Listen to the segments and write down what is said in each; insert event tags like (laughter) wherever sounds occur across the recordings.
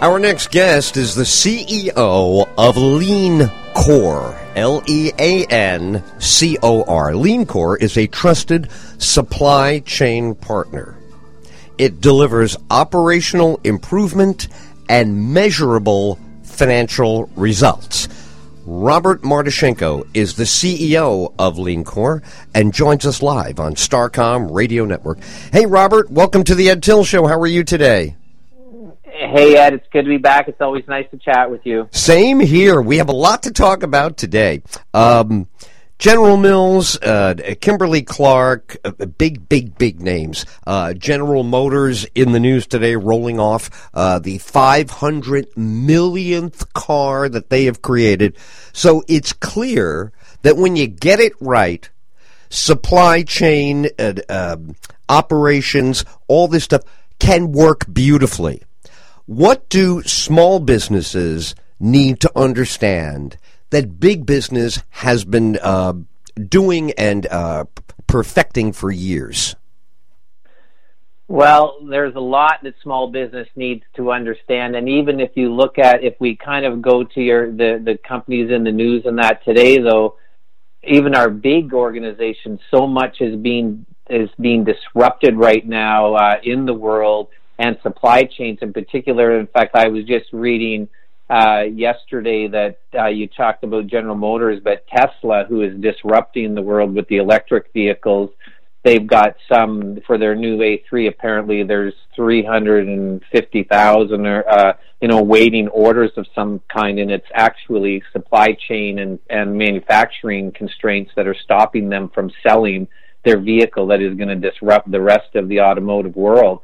Our next guest is the CEO of Lean Core. L E A N C O R. LeanCor is a trusted supply chain partner. It delivers operational improvement and measurable financial results. Robert Martichenko is the CEO of LeanCor and joins us live on Starcom Radio Network. Hey, Robert, welcome to the Ed Tyll Show. How are you today? Hey, Ed, it's good to be back. It's always nice to chat with you. Same here. We have a lot to talk about today. Um, General Mills, uh, Kimberly Clark, uh, big, big, big names. Uh, General Motors in the news today, rolling off uh, the 500 millionth car that they have created. So it's clear that when you get it right, supply chain uh, um, operations, all this stuff can work beautifully. What do small businesses need to understand that big business has been uh, doing and uh, perfecting for years? Well, there's a lot that small business needs to understand, and even if you look at, if we kind of go to your the the companies in the news and that today, though, even our big organizations, so much is being is being disrupted right now uh, in the world and supply chains in particular. In fact, I was just reading uh, yesterday that uh, you talked about General Motors, but Tesla, who is disrupting the world with the electric vehicles, they've got some for their new A3. Apparently, there's 350,000 or uh, you know waiting orders of some kind, and it's actually supply chain and and manufacturing constraints that are stopping them from selling their vehicle that is going to disrupt the rest of the automotive world.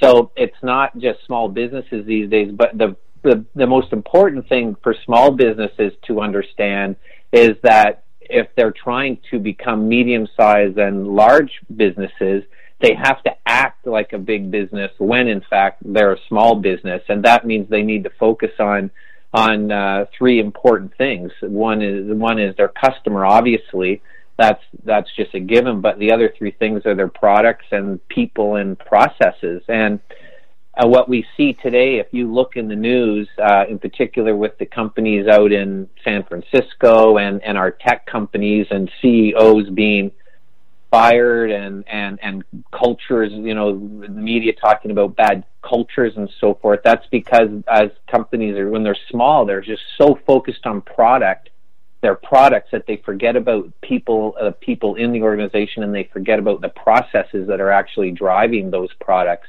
So it's not just small businesses these days, but the, the, the most important thing for small businesses to understand is that if they're trying to become medium sized and large businesses, they have to act like a big business when in fact they're a small business. And that means they need to focus on on uh, three important things. One is one is their customer, obviously, that's that's just a given. But the other three things are their products and people and processes. And uh, what we see today, if you look in the news, uh, in particular with the companies out in San Francisco and and our tech companies and CEOs being fired and and and cultures, you know, the media talking about bad cultures and so forth. That's because as companies are when they're small, they're just so focused on product their products that they forget about people uh, people in the organization and they forget about the processes that are actually driving those products.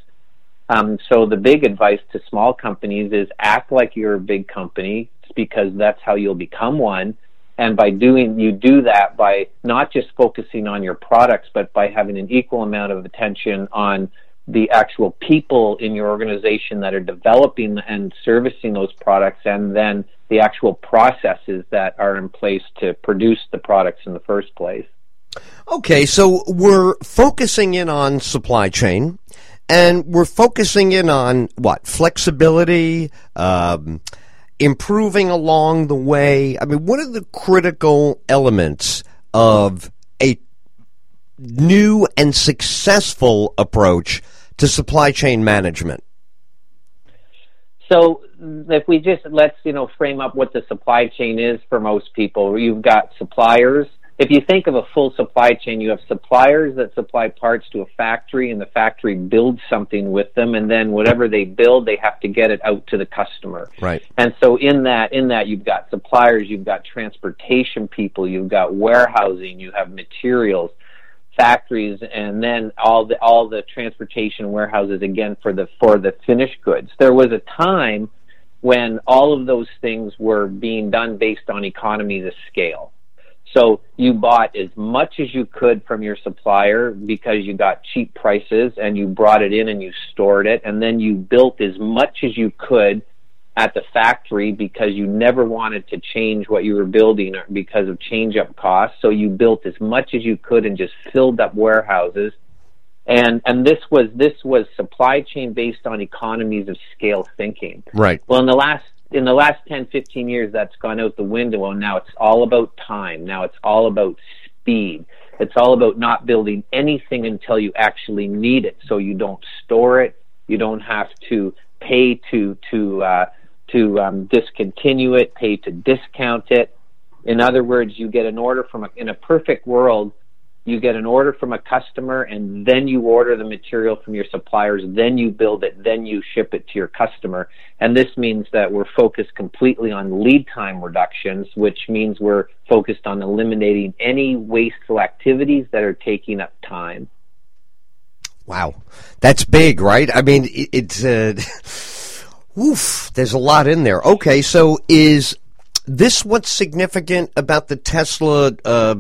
Um, so the big advice to small companies is act like you're a big company because that's how you'll become one. And by doing, you do that by not just focusing on your products, but by having an equal amount of attention on the actual people in your organization that are developing and servicing those products and then the actual processes that are in place to produce the products in the first place. Okay, so we're focusing in on supply chain and we're focusing in on what? Flexibility, um, improving along the way. I mean, what are the critical elements of a new and successful approach to supply chain management? So if we just let's you know frame up what the supply chain is for most people, you've got suppliers. If you think of a full supply chain, you have suppliers that supply parts to a factory, and the factory builds something with them, and then whatever they build, they have to get it out to the customer. Right. And so in that, in that, you've got suppliers, you've got transportation people, you've got warehousing, you have materials factories and then all the all the transportation warehouses again for the for the finished goods. There was a time when all of those things were being done based on economies of scale. So you bought as much as you could from your supplier because you got cheap prices and you brought it in and you stored it and then you built as much as you could at the factory because you never wanted to change what you were building because of change up costs. So you built as much as you could and just filled up warehouses. And and this was this was supply chain based on economies of scale thinking. Right. Well, in the last in the last 10, 15 years, that's gone out the window, and now it's all about time. Now it's all about speed. It's all about not building anything until you actually need it, so you don't store it. You don't have to pay to to uh, to um, discontinue it, pay to discount it. In other words, you get an order from a, in a perfect world, you get an order from a customer and then you order the material from your suppliers, then you build it, then you ship it to your customer. And this means that we're focused completely on lead time reductions, which means we're focused on eliminating any wasteful activities that are taking up time. Wow. That's big, right? I mean, it's, uh, (laughs) oof, there's a lot in there. Okay, so is this what's significant about the Tesla uh,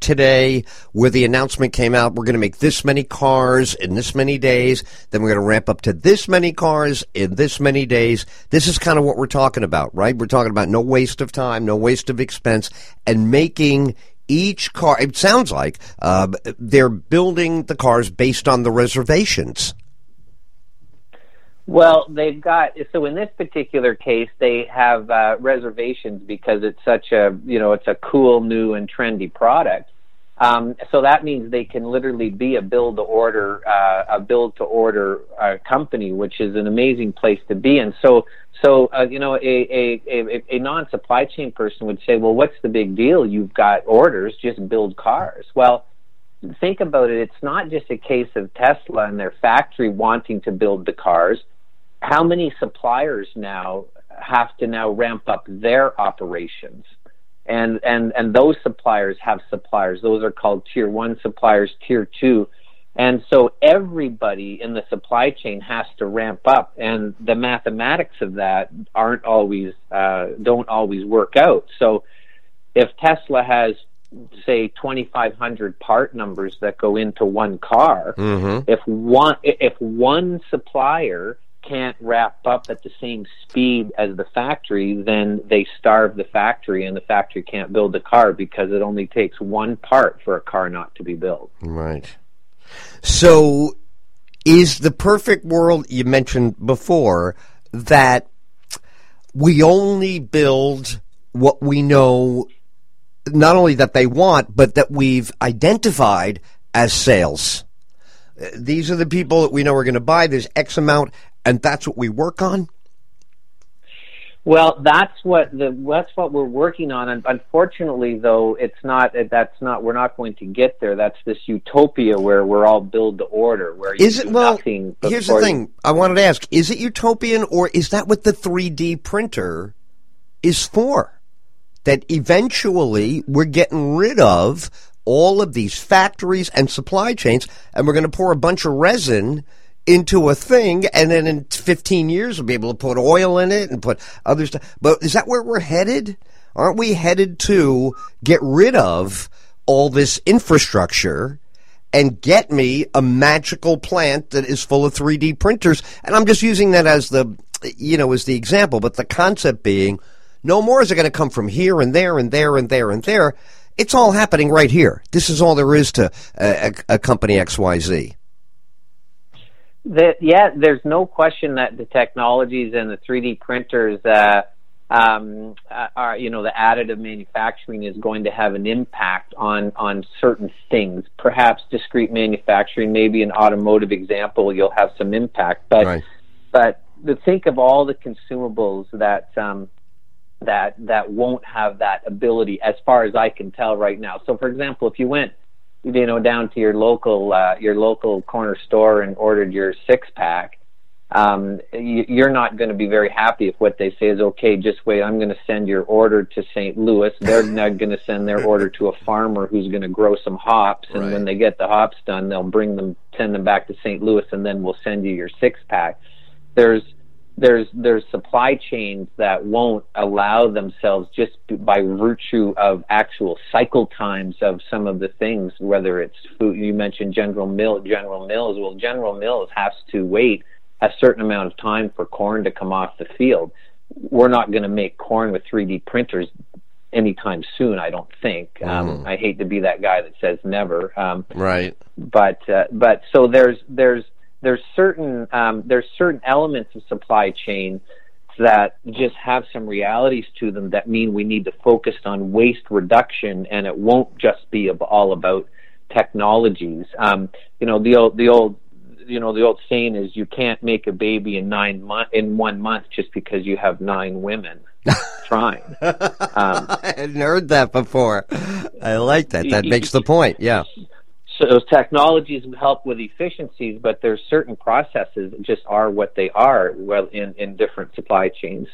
today, where the announcement came out? We're going to make this many cars in this many days. Then we're going to ramp up to this many cars in this many days. This is kind of what we're talking about, right? We're talking about no waste of time, no waste of expense, and making each car. It sounds like uh, they're building the cars based on the reservations. Well, they've got so in this particular case, they have uh, reservations because it's such a you know it's a cool, new, and trendy product. Um, so that means they can literally be a build to order uh, a build to order uh, company, which is an amazing place to be. And so so uh, you know a, a, a, a non supply chain person would say, well, what's the big deal? You've got orders, just build cars. Well think about it, it's not just a case of Tesla and their factory wanting to build the cars how many suppliers now have to now ramp up their operations? And, and, and those suppliers have suppliers. Those are called tier one suppliers, tier two. And so everybody in the supply chain has to ramp up, and the mathematics of that aren't always uh, don't always work out. So, if Tesla has say 2,500 part numbers that go into one car, mm-hmm. if one if one supplier can't wrap up at the same speed as the factory, then they starve the factory and the factory can't build the car because it only takes one part for a car not to be built. Right. So is the perfect world you mentioned before that we only build what we know not only that they want, but that we've identified as sales. Uh, these are the people that we know are going to buy. There's X amount, and that's what we work on. Well, that's what the that's what we're working on. And unfortunately, though, it's not. Uh, that's not. We're not going to get there. That's this utopia where we're all build to order. Where is it? Well, here's the thing. I wanted to ask: Is it utopian, or is that what the 3D printer is for? That eventually we're getting rid of all of these factories and supply chains, and we're going to pour a bunch of resin into a thing, and then in 15 years we'll be able to put oil in it and put other stuff. But is that where we're headed? Aren't we headed to get rid of all this infrastructure and get me a magical plant that is full of 3D printers? And I'm just using that as the, you know, as the example, but the concept being no more is it going to come from here and there and there and there and there. It's all happening right here. This is all there is to a, a, a company XYZ. That yeah, there's no question that the technologies and the 3D printers uh, um, uh, are you know the additive manufacturing is going to have an impact on on certain things. Perhaps discrete manufacturing, maybe an automotive example, you'll have some impact. But right. but think of all the consumables that um, that that won't have that ability, as far as I can tell right now. So, for example, if you went you know down to your local uh, your local corner store and ordered your six pack, um, you're not going to be very happy if what they say is okay. Just wait, I'm going to send your order to St. Louis. They're (laughs) not going to send their order to a farmer who's going to grow some hops, and right. when they get the hops done, they'll bring them, send them back to St. Louis, and then we'll send you your six pack. There's there's there's supply chains that won't allow themselves just by virtue of actual cycle times of some of the things whether it's food you mentioned general mill general mills. Well general mills has to wait a certain amount of time for corn to come off the field. We're not going to make corn with 3d printers anytime soon i don't think. Mm. um, i hate to be that guy that says never. Um, right. but uh, but so there's there's there's certain um, there's certain elements of supply chain that just have some realities to them that mean we need to focus on waste reduction, and it won't just be all about technologies. Um, you know, the old the old you know, the old saying is you can't make a baby in nine month in one month just because you have nine women (laughs) trying. Um, (laughs) I hadn't heard that before. I like that. That (laughs) makes the point. Yeah. So those technologies help with efficiencies, but there's certain processes that just are what they are well in, in different supply chains.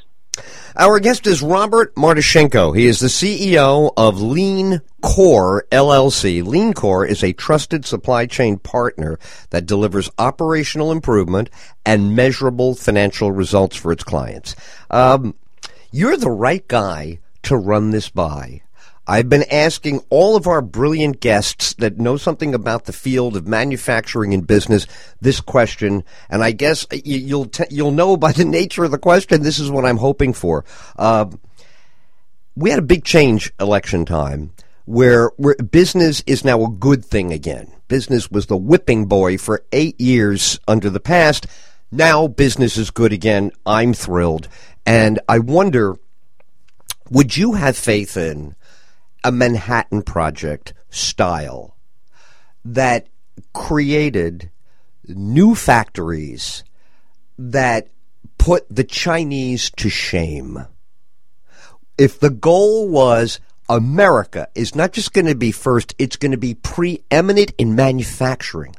Our guest is Robert Martichenko. He is the CEO of Lean Core LLC. LeanCor is a trusted supply chain partner that delivers operational improvement and measurable financial results for its clients. Um, you're the right guy to run this by. I've been asking all of our brilliant guests that know something about the field of manufacturing and business this question, and I guess you'll t- you'll know by the (laughs) nature of the question. This is what I'm hoping for. Uh, we had a big change election time where, where business is now a good thing again. Business was the whipping boy for eight years under the past. Now business is good again. I'm thrilled, and I wonder, would you have faith in? A Manhattan Project style that created new factories that put the Chinese to shame. If the goal was America is not just going to be first, it's going to be preeminent in manufacturing,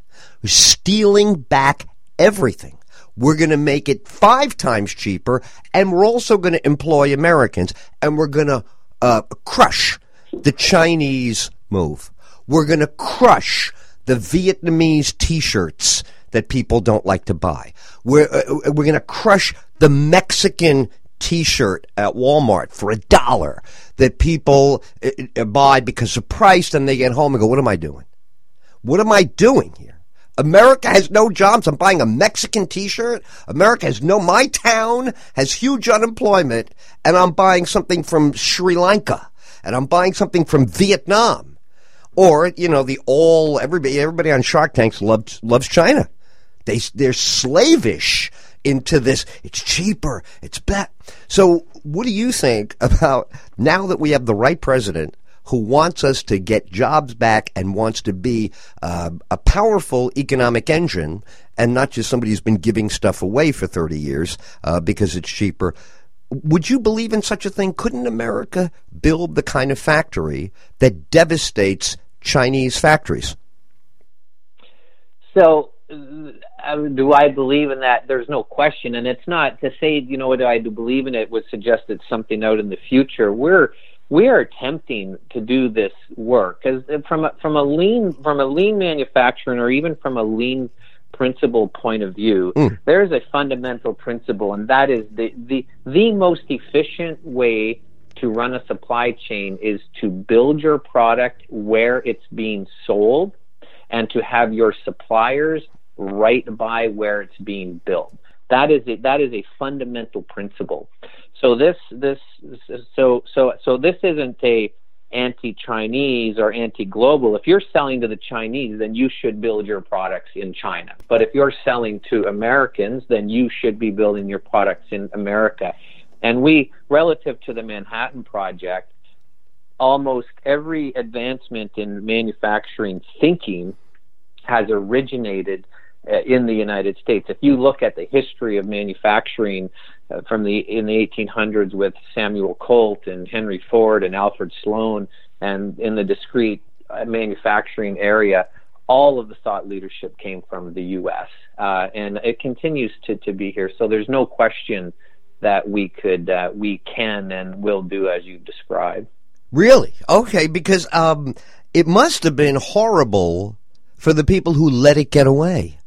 stealing back everything. We're going to make it five times cheaper, and we're also going to employ Americans, and we're going to uh, crush the Chinese move. We're going to crush the Vietnamese T-shirts that people don't like to buy. We're uh, uh we're going to crush the Mexican T-shirt at Walmart for a dollar that people uh, uh, buy because of price. And they get home and go, "What am I doing? What am I doing here?" America has no jobs. I'm buying a Mexican T-shirt. America has no. My town has huge unemployment, and I'm buying something from Sri Lanka and I'm buying something from Vietnam. Or, you know, the all, everybody, everybody on Shark Tanks loves, loves China. They, they're slavish into this. It's cheaper. It's better. So what do you think (laughs) about now that we have the right president who wants us to get jobs back and wants to be uh, a powerful economic engine and not just somebody who's been giving stuff away for 30 years uh, because it's cheaper? Would you believe in such a thing? Couldn't America build the kind of factory that devastates Chinese factories? So, uh, do I believe in that? There's no question, and it's not to say, you know, do I do believe in it would suggest it's something out in the future. We're we are attempting to do this work because from a, from a lean from a lean manufacturing or even from a lean principle point of view, mm. there is a fundamental principle, and that is the, the, the most efficient way to run a supply chain is to build your product where it's being sold and to have your suppliers right by where it's being built. That is a, that is a fundamental principle. So this this so so so this isn't a anti-Chinese or anti-global. If you're selling to the Chinese, then you should build your products in China. But if you're selling to Americans, then you should be building your products in America. And we, relative to the Manhattan Project, almost every advancement in manufacturing thinking has originated uh, in the United States. If you look at the history of manufacturing uh, from the in the 1800s with Samuel Colt and Henry Ford and Alfred Sloan, and in the discrete uh, manufacturing area, all of the thought leadership came from the U.S. Uh, and it continues to to be here. So there's no question that we could uh, we can and will do as you described. Really? Okay, because um, it must have been horrible for the people who let it get away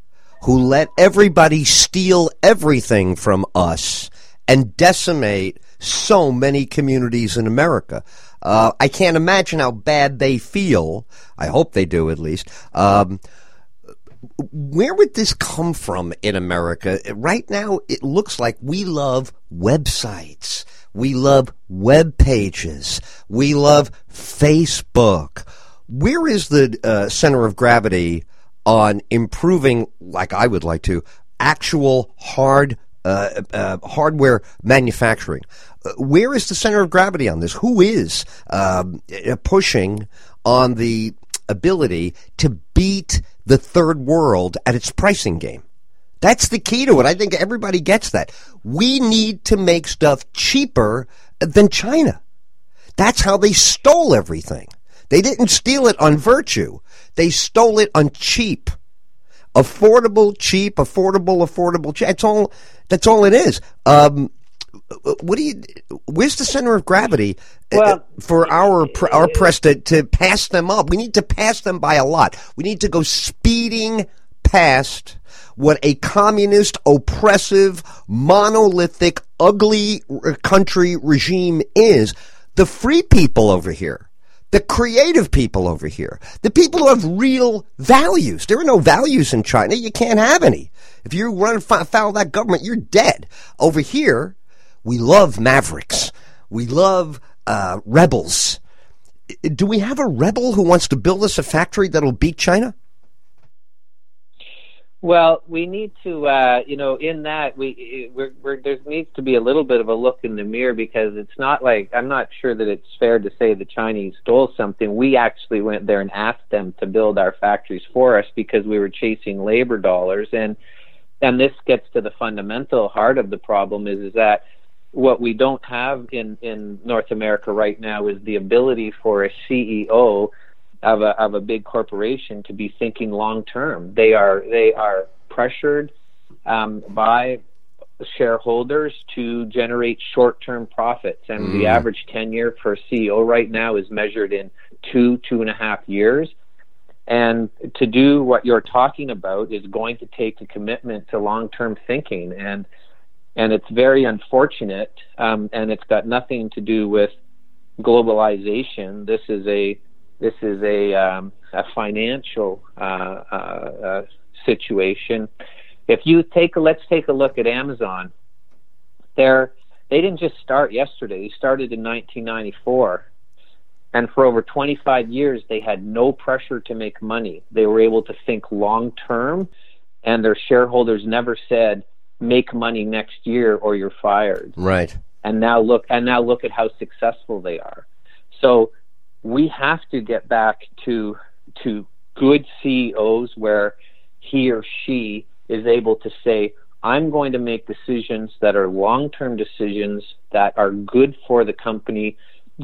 who let everybody steal everything from us and decimate so many communities in America. Uh, I can't imagine how bad they feel. I hope they do at least. Um, where would this come from in America? Right now, it looks like we love websites. We love web pages. We love Facebook. Where is the uh, center of gravity on improving, like I would like to, actual hard hardware manufacturing. Uh, where is the center of gravity on this? Who is um, uh, pushing on the ability to beat the third world at its pricing game. That's the key to it. I think everybody gets that. We need to make stuff cheaper than China. That's how they stole everything. They didn't steal it on virtue. They stole it on cheap. Affordable, cheap, affordable, affordable. Cheap. That's all. That's all it is. Um, what do you? Where's the center of gravity uh, well, for our our press to, to pass them up? We need to pass them by a lot. We need to go speeding past what a communist, oppressive, monolithic, ugly country regime is. The free people over here, the creative people over here, the people who have real values. There are no values in China. You can't have any. If you run foul of that government, you're dead. Over here, we love mavericks. We love uh, rebels. Do we have a rebel who wants to build us a factory that'll beat China? Well, we need to, uh, you know, in that we we're, we're, there needs to be a little bit of a look in the mirror because it's not like I'm not sure that it's fair to say the Chinese stole something. We actually went there and asked them to build our factories for us because we were chasing labor dollars, and and this gets to the fundamental heart of the problem is is that what we don't have in in North America right now is the ability for a CEO of a of a big corporation to be thinking long term. They are they are pressured um, by shareholders to generate short term profits, and mm. the average tenure for CEO right now is measured in two two and a half years. And to do what you're talking about is going to take a commitment to long term thinking, and and it's very unfortunate, um, and it's got nothing to do with globalization. This is a this is a, um, a financial uh, uh, uh, situation. If you take a, let's take a look at Amazon. They're, they didn't just start yesterday. They started in 1994. And for over 25 years, they had no pressure to make money. They were able to think long term, and their shareholders never said, make money next year or you're fired. Right. And now look and now look at how successful they are. So we have to get back to to good CEOs where he or she is able to say, I'm going to make decisions that are long term decisions that are good for the company,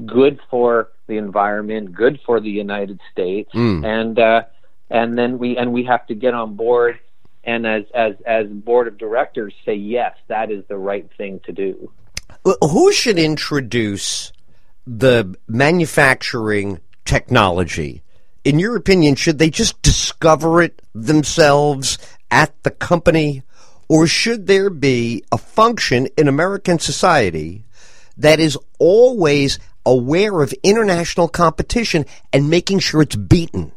good for the environment, good for the United States, mm. and uh, and then we and we have to get on board and as as as board of directors say yes, that is the right thing to do. Who should introduce the manufacturing technology, in your opinion, should they just discover it themselves at the company? Or should there be a function in American society that is always aware of international competition and making sure it's beaten?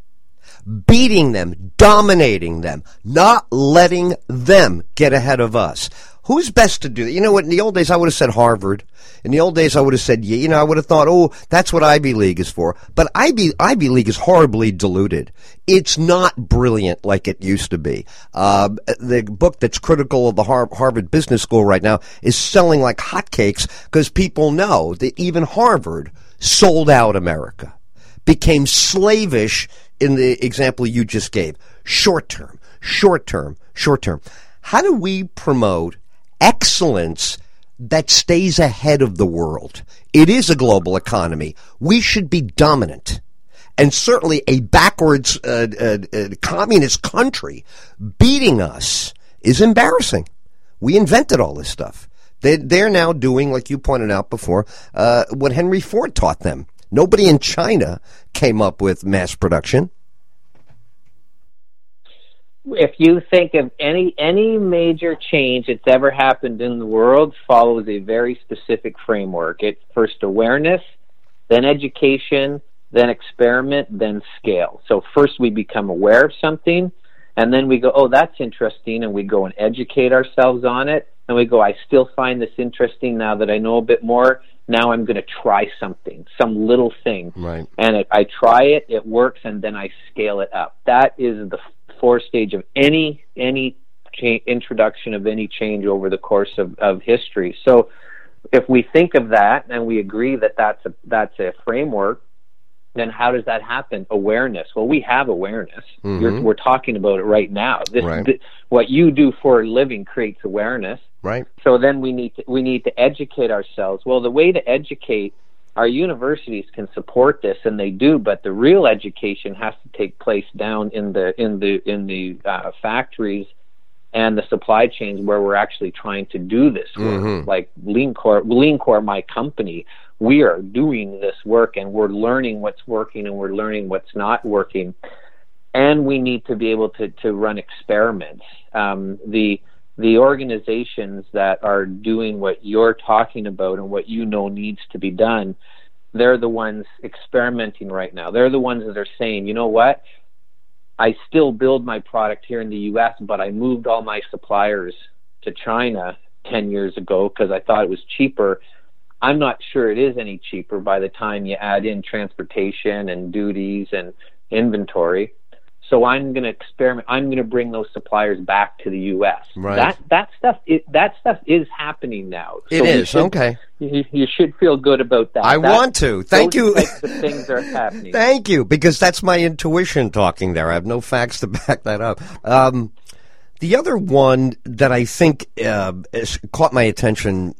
Beating them, dominating them, not letting them get ahead of us. Who's best to do that? You know what? In the old days, I would have said Harvard. In the old days, I would have said, you know, I would have thought, oh, that's what Ivy League is for. But Ivy, Ivy League is horribly diluted. It's not brilliant like it used to be. Uh, the book that's critical of the Harvard Business School right now is selling like hotcakes because people know that even Harvard sold out America, became slavish in the example you just gave. Short term, short term, short term. How do we promote excellence that stays ahead of the world. It is a global economy. We should be dominant. And certainly a backwards uh, uh, uh, communist country beating us is embarrassing. We invented all this stuff. They, they're now doing, like you pointed out before, uh, what Henry Ford taught them. Nobody in China came up with mass production if you think of any any major change that's ever happened in the world follows a very specific framework. It's first awareness, then education, then experiment, then scale. So first we become aware of something, and then we go, oh, that's interesting, and we go and educate ourselves on it, and we go, I still find this interesting now that I know a bit more. Now I'm going to try something, some little thing, right. and it, I try it, it works, and then I scale it up. That is the four stage of any any cha- introduction of any change over the course of, of history. So if we think of that and we agree that that's a that's a framework, then how does that happen? Awareness. Well, we have awareness. Mm-hmm. we're talking about it right now. This, right. th- what you do for a living creates awareness. Right. So then we need to we need to educate ourselves. Well, the way to educate our universities can support this, and they do, but the real education has to take place down in the in the in the uh, factories and the supply chains where we're actually trying to do this work. Mm-hmm. Like LeanCor, LeanCor, my company, we are doing this work and we're learning what's working and we're learning what's not working. And we need to be able to, to run experiments. Um, the the organizations that are doing what you're talking about and what you know needs to be done, they're the ones experimenting right now. They're the ones that are saying, you know what, I still build my product here in the U.S., but I moved all my suppliers to China 10 years ago because I thought it was cheaper. I'm not sure it is any cheaper by the time you add in transportation and duties and inventory. So I'm going to experiment. I'm going to bring those suppliers back to the U.S. Right. That that stuff it, that stuff is happening now. It so is should, okay. You, you, should feel good about that. I that, want to. Thank you. things are happening. (laughs) Thank you, because that's my intuition talking there. I have no facts to (laughs) back that up. Um, the other one that I think uh, caught my attention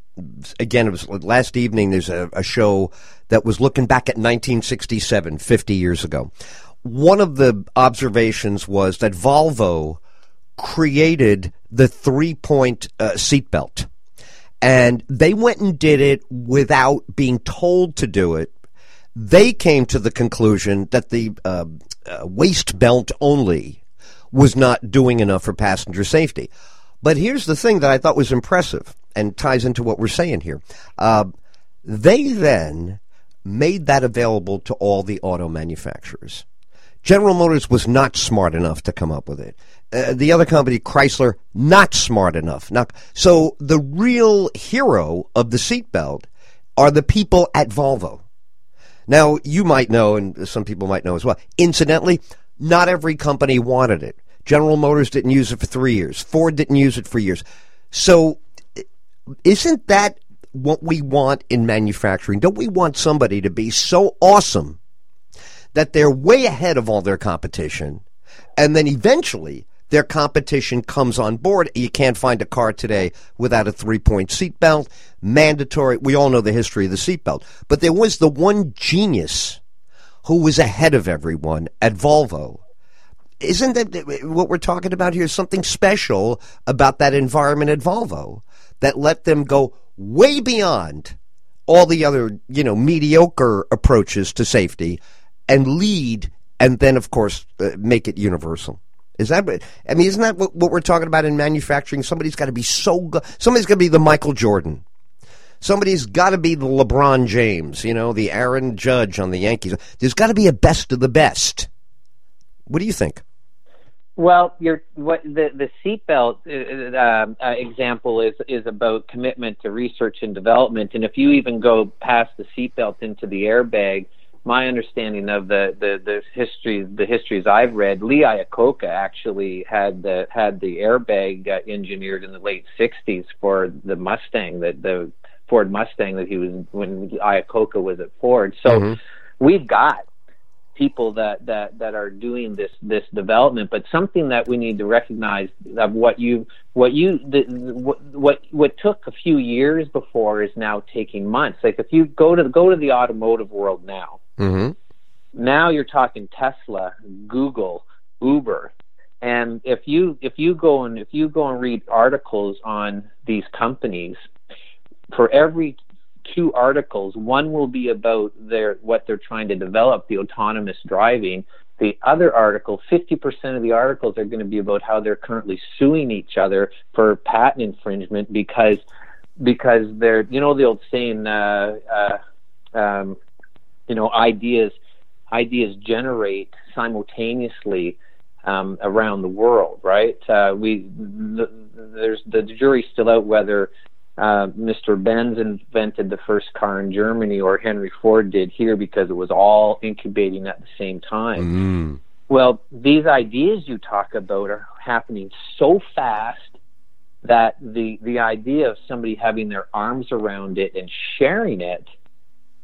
again, it was last evening. There's a, a, show that was looking back at 1967, 50 years ago one of the observations was that Volvo created the three point uh, seatbelt. And they went and did it without being told to do it. They came to the conclusion that the uh, uh, waist belt only was not doing enough for passenger safety. But here's the thing that I thought was impressive and ties into what we're saying here. Uh, they then made that available to all the auto manufacturers. General Motors was not smart enough to come up with it. Uh, the other company, Chrysler, not smart enough. Not, so the real hero of the seatbelt are the people at Volvo. Now, you might know, and some people might know as well, incidentally, not every company wanted it. General Motors didn't use it for three years. Ford didn't use it for years. So, isn't that what we want in manufacturing? Don't we want somebody to be so awesome that they're way ahead of all their competition. And then eventually their competition comes on board. You can't find a car today without a three point seatbelt. Mandatory. We all know the history of the seatbelt. But there was the one genius who was ahead of everyone at Volvo. Isn't that what we're talking about here? Something special about that environment at Volvo that let them go way beyond all the other, you know, mediocre approaches to safety and lead, and then of course uh, make it universal. Is that? I mean, isn't that what, what we're talking about in manufacturing? Somebody's got to be so good. Somebody's got to be the Michael Jordan. Somebody's got to be the LeBron James. You know, the Aaron Judge on the Yankees. There's got to be a best of the best. What do you think? Well, your what the the seatbelt uh, uh, uh, example is is about commitment to research and development, and if you even go past the seatbelt into the airbag, my understanding of the, the, the history the histories I've read, Lee Iacocca actually had the had the airbag uh, engineered in the late '60s for the Mustang that the Ford Mustang that he was when Iacocca was at Ford. So mm-hmm. we've got people that, that that are doing this this development, but something that we need to recognize of what you what you the, what what what took a few years before is now taking months. Like if you go to go to the automotive world now Mm-hmm. Now you're talking Tesla, Google, Uber, and if you if you go and if you go and read articles on these companies, for every two articles, one will be about their what they're trying to develop, the autonomous driving. The other article, 50% of the articles are going to be about how they're currently suing each other for patent infringement because because they're you know the old saying uh, uh, um, you know ideas ideas generate simultaneously um, around the world, right? Uh, we the, there's the jury's still out whether uh, Mr. Benz invented the first car in Germany or Henry Ford did here because it was all incubating at the same time. Mm. Well, these ideas you talk about are happening so fast that the the idea of somebody having their arms around it and sharing it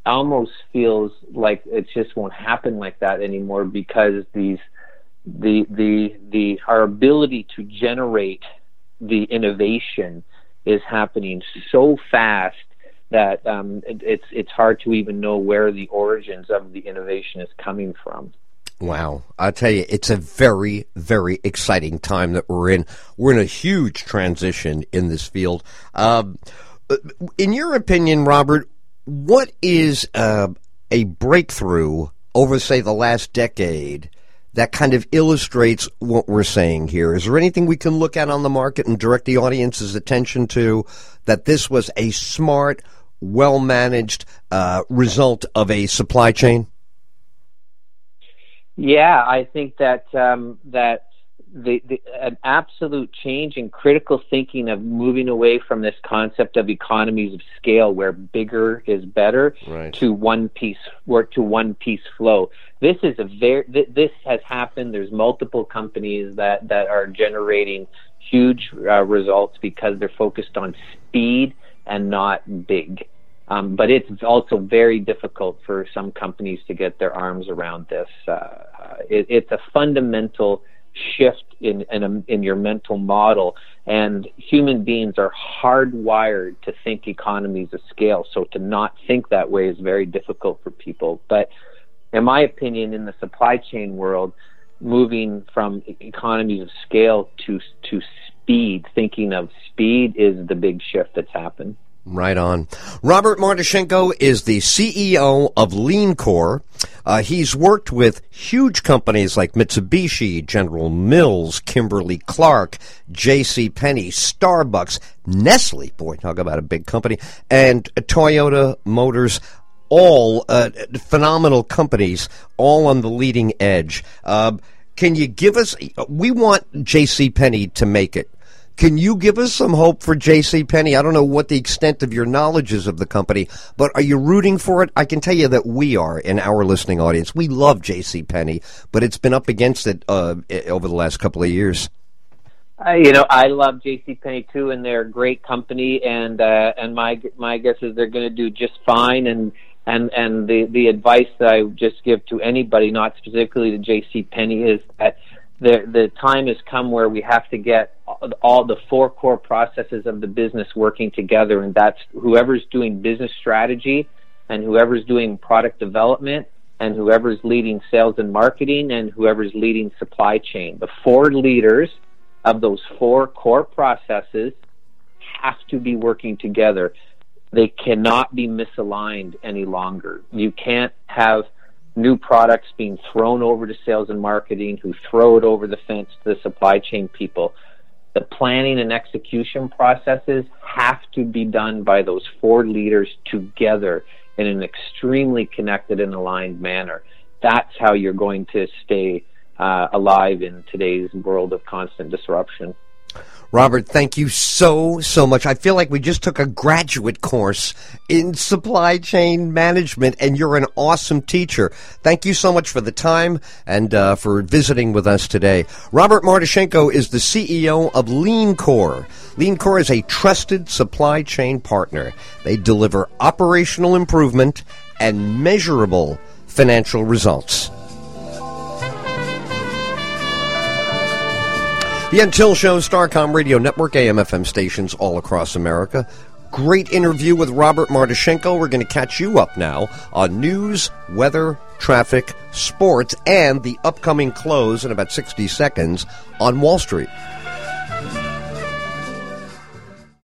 almost feels like it just won't happen like that anymore because these the the the our ability to generate the innovation is happening so fast that um, it, it's it's hard to even know where the origins of the innovation is coming from. Wow. I tell you, it's a very, very exciting time that we're in. We're in a huge transition in this field. Um, in your opinion, Robert, what is uh, a breakthrough over, say, the last decade that kind of illustrates what we're saying here? Is there anything we can look at on the market and direct the audience's attention to that this was a smart, well managed uh, result of a supply chain? Yeah, I think that um, that the, the, an absolute change in critical thinking of moving away from this concept of economies of scale, where bigger is better, right. to one piece work to one piece flow. This is a very th- this has happened. There's multiple companies that that are generating huge uh, results because they're focused on speed and not big. Um, but it's also very difficult for some companies to get their arms around this. Uh, uh it, it's a fundamental shift in, in, a, in your mental model, and human beings are hardwired to think economies of scale. So to not think that way is very difficult for people. But in my opinion, in the supply chain world, moving from economies of scale to to speed, thinking of speed is the big shift that's happened. Right on. Robert Martichenko is the CEO of LeanCor. Uh, he's worked with huge companies like Mitsubishi, General Mills, Kimberly Clark, J.C. Penney, Starbucks, Nestle. Boy, talk about a big company, and Toyota Motors. All uh, phenomenal companies, all on the leading edge. Uh, can you give us? We want J.C. Penney to make it. Can you give us some hope for J.C. Penney? I don't know what the extent of your knowledge is of the company, but are you rooting for it? I can tell you that we are in our listening audience. We love J.C. Penney, but it's been up against it uh, over the last couple of years. Uh, you know, I love J.C. Penney too, and they're a great company. And uh, and my my guess is they're going to do just fine. And and and the the advice that I just give to anybody, not specifically to J.C. Penney, is that the the time has come where we have to get all the four core processes of the business working together, and that's whoever's doing business strategy, and whoever's doing product development, and whoever's leading sales and marketing, and whoever's leading supply chain. The four leaders of those four core processes have to be working together. They cannot be misaligned any longer. You can't have new products being thrown over to sales and marketing who throw it over the fence to the supply chain people. The planning and execution processes have to be done by those four leaders together in an extremely connected and aligned manner. That's how you're going to stay uh, alive in today's world of constant disruption. Robert, thank you so, so much. I feel like we just took a graduate course in supply chain management, and you're an awesome teacher. Thank you so much for the time and uh, for visiting with us today. Robert Martichenko is the CEO of LeanCor. LeanCor is a trusted supply chain partner. They deliver operational improvement and measurable financial results. The Ed Tyll Show, Starcom Radio Network, AM/FM stations all across America. Great interview with Robert Martichenko. We're going to catch you up now on news, weather, traffic, sports, and the upcoming close in about 60 seconds on Wall Street.